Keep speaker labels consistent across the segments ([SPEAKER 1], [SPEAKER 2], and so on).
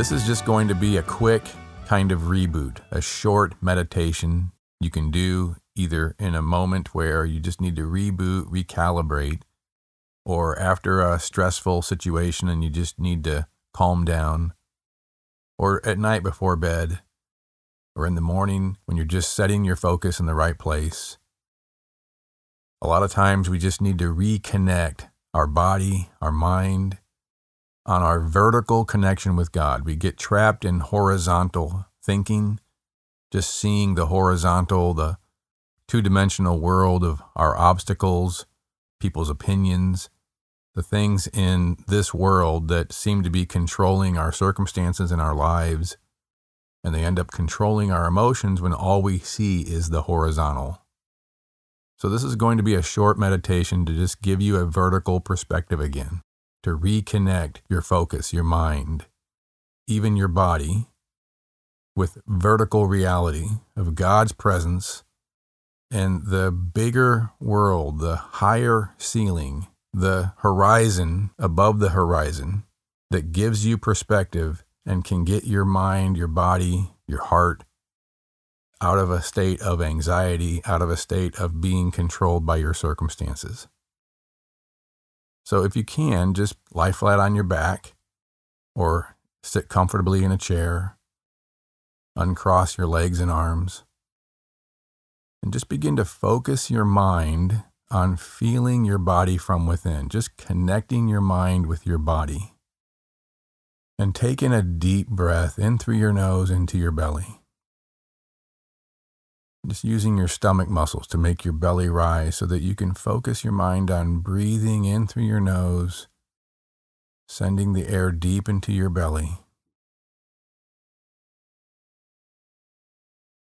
[SPEAKER 1] This is just going to be a quick kind of reboot, a short meditation you can do either in a moment where you just need to reboot, recalibrate, or after a stressful situation and you just need to calm down, or at night before bed, or in the morning when you're just setting your focus in the right place. A lot of times we just need to reconnect our body, our mind, on our vertical connection with God. We get trapped in horizontal thinking, just seeing the horizontal, the two dimensional world of our obstacles, people's opinions, the things in this world that seem to be controlling our circumstances in our lives. And they end up controlling our emotions when all we see is the horizontal. So, this is going to be a short meditation to just give you a vertical perspective again to reconnect your focus, your mind, even your body with vertical reality of God's presence and the bigger world, the higher ceiling, the horizon above the horizon that gives you perspective and can get your mind, your body, your heart out of a state of anxiety, out of a state of being controlled by your circumstances. So if you can, just lie flat on your back or sit comfortably in a chair, uncross your legs and arms, and just begin to focus your mind on feeling your body from within, just connecting your mind with your body. And taking a deep breath in through your nose into your belly. Just using your stomach muscles to make your belly rise so that you can focus your mind on breathing in through your nose, sending the air deep into your belly.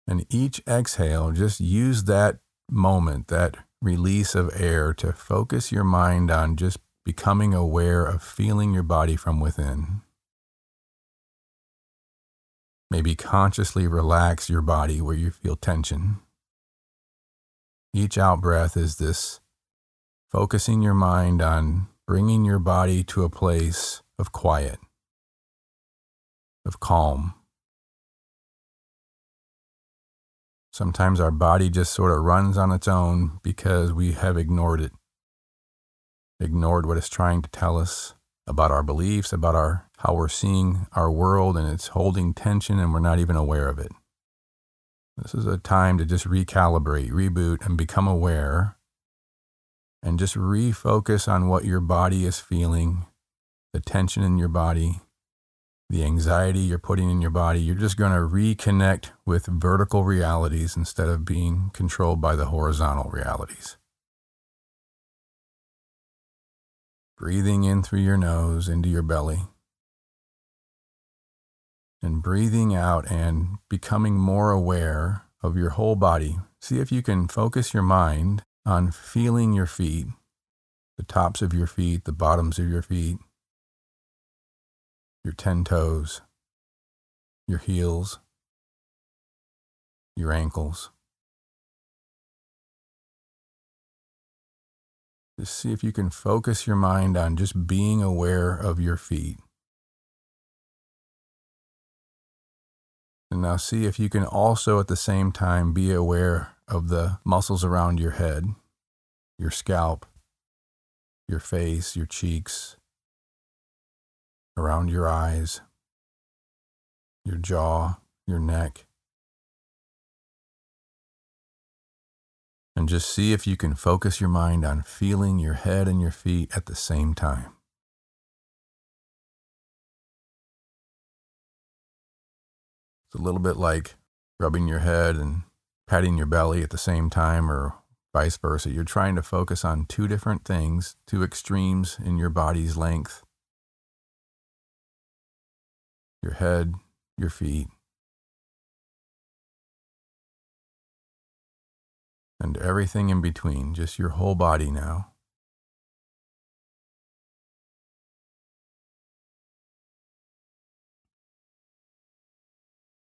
[SPEAKER 1] And each exhale, just use that moment, that release of air to focus your mind on just becoming aware of feeling your body from within. Maybe consciously relax your body where you feel tension. Each out breath is this focusing your mind on bringing your body to a place of quiet, of calm. Sometimes our body just sort of runs on its own because we have ignored it, ignored what it's trying to tell us about our beliefs, about our how we're seeing our world and it's holding tension and we're not even aware of it. This is a time to just recalibrate, reboot, and become aware and just refocus on what your body is feeling, the tension in your body, the anxiety you're putting in your body. You're just going to reconnect with vertical realities instead of being controlled by the horizontal realities. Breathing in through your nose into your belly and breathing out and becoming more aware of your whole body. See if you can focus your mind on feeling your feet, the tops of your feet, the bottoms of your feet, your 10 toes, your heels, your ankles. Just see if you can focus your mind on just being aware of your feet. And now see if you can also at the same time be aware of the muscles around your head, your scalp, your face, your cheeks, around your eyes, your jaw, your neck. And just see if you can focus your mind on feeling your head and your feet at the same time. It's a little bit like rubbing your head and patting your belly at the same time, or vice versa. You're trying to focus on two different things, two extremes in your body's length. your head, your feet, and everything in between, just your whole body now.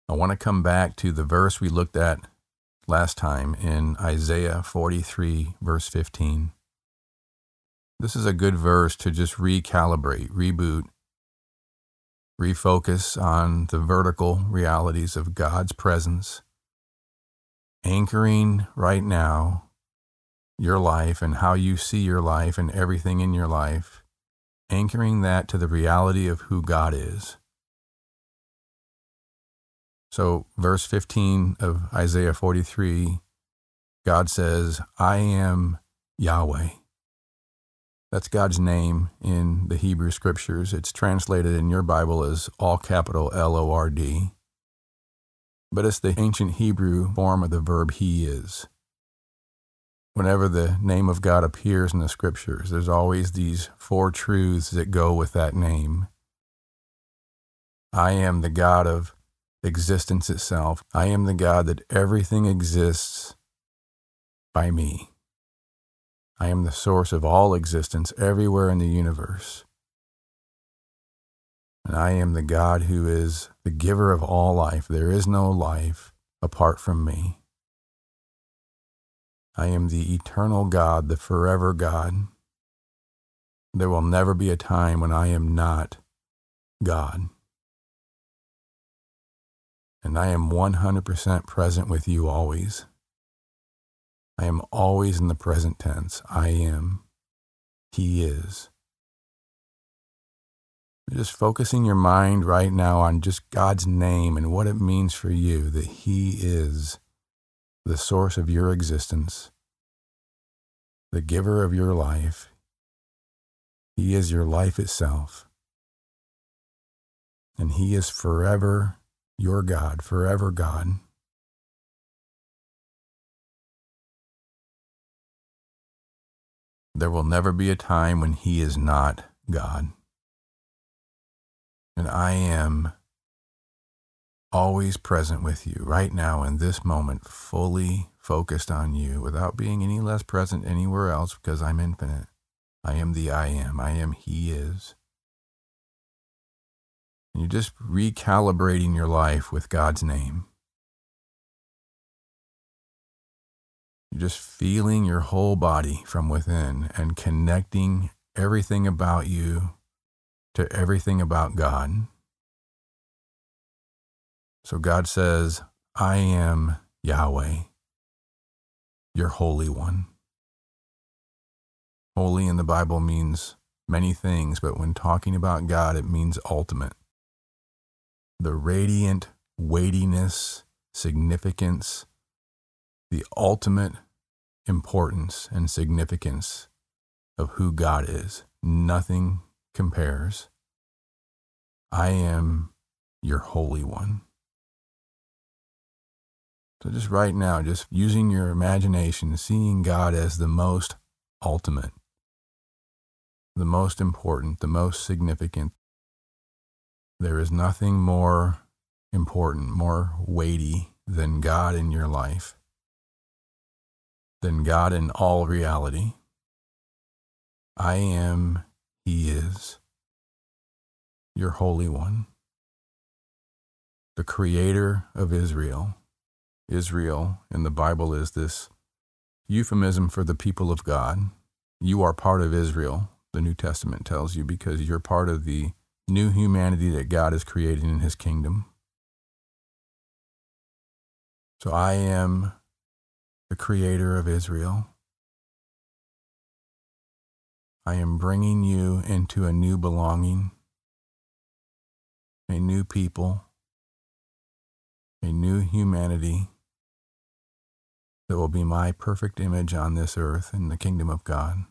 [SPEAKER 1] I want to come back to the verse we looked at last time in Isaiah 43, verse 15. This is a good verse to just recalibrate, reboot, refocus on the vertical realities of God's presence, anchoring right now your life and how you see your life and everything in your life, anchoring that to the reality of who God is. So, verse 15 of Isaiah 43, God says, I am Yahweh. That's God's name in the Hebrew scriptures. It's translated in your Bible as all capital L O R D. But it's the ancient Hebrew form of the verb He is. Whenever the name of God appears in the scriptures, there's always these four truths that go with that name. I am the God of existence itself. I am the God that everything exists by me. I am the source of all existence everywhere in the universe. And I am the God who is the giver of all life. There is no life apart from me. I am the eternal God, the forever God. There will never be a time when I am not God and I am 100% present with you always. I am always in the present tense. I am. He is. Just focusing your mind right now on just God's name and what it means for you that He is the source of your existence, the giver of your life. He is your life itself. And He is forever your God, forever God. There will never be a time when He is not God. And I am always present with you right now in this moment, fully focused on you without being any less present anywhere else because I'm infinite. I am the I am. I am He is. And you're just recalibrating your life with God's name. You're just feeling your whole body from within and connecting everything about you to everything about God. So God says, I am Yahweh, your Holy One. Holy in the Bible means many things, but when talking about God, it means ultimate the radiant weightiness, significance, the ultimate importance and significance of who God is. Nothing compares. I am your Holy One. So, just right now, just using your imagination, seeing God as the most ultimate, the most important, the most significant, there is nothing more important, more weighty than God in your life, than God in all reality. I am, He is, your Holy One, the Creator of Israel. Israel in the Bible is this euphemism for the people of God. You are part of Israel, the New Testament tells you, because you're part of the new humanity that God is creating in his kingdom. So I am the creator of Israel. I am bringing you into a new belonging, a new people, a new humanity that will be my perfect image on this earth in the kingdom of God.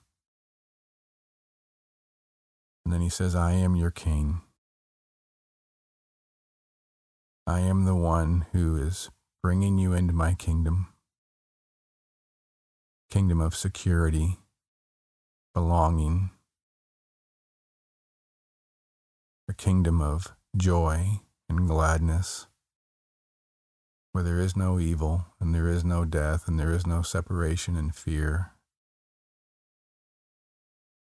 [SPEAKER 1] And then he says, I am your king. I am the one who is bringing you into my kingdom, kingdom of security, belonging, a kingdom of joy and gladness, where there is no evil, and there is no death, and there is no separation and fear.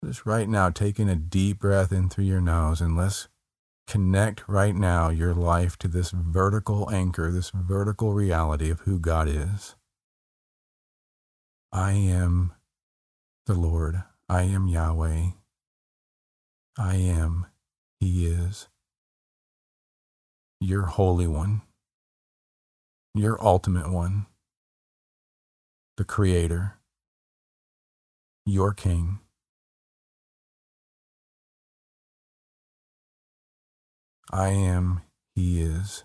[SPEAKER 1] Just right now, taking a deep breath in through your nose, and let's connect right now your life to this vertical anchor, this vertical reality of who God is. I am the Lord. I am Yahweh. I am, He is. Your Holy One, your Ultimate One, the Creator, your King. I am, He is.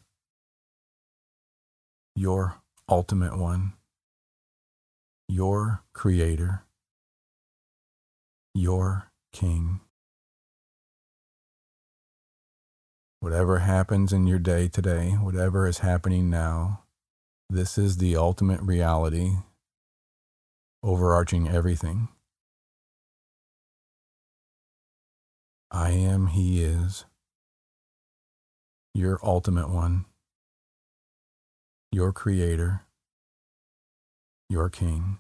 [SPEAKER 1] Your Ultimate One, your Creator, your King. Whatever happens in your day today, whatever is happening now, this is the ultimate reality overarching everything. I am, He is, your ultimate one, your creator, your king.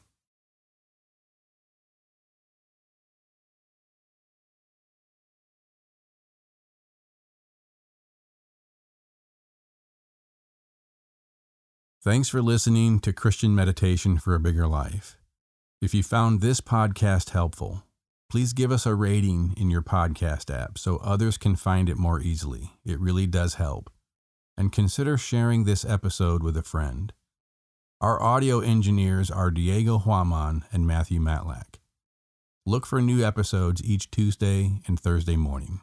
[SPEAKER 1] Thanks for listening to Christian Meditation for a Bigger Life. If you found this podcast helpful, please give us a rating in your podcast app so others can find it more easily. It really does help. And consider sharing this episode with a friend. Our audio engineers are Diego Huaman and Matthew Matlack. Look for new episodes each Tuesday and Thursday morning.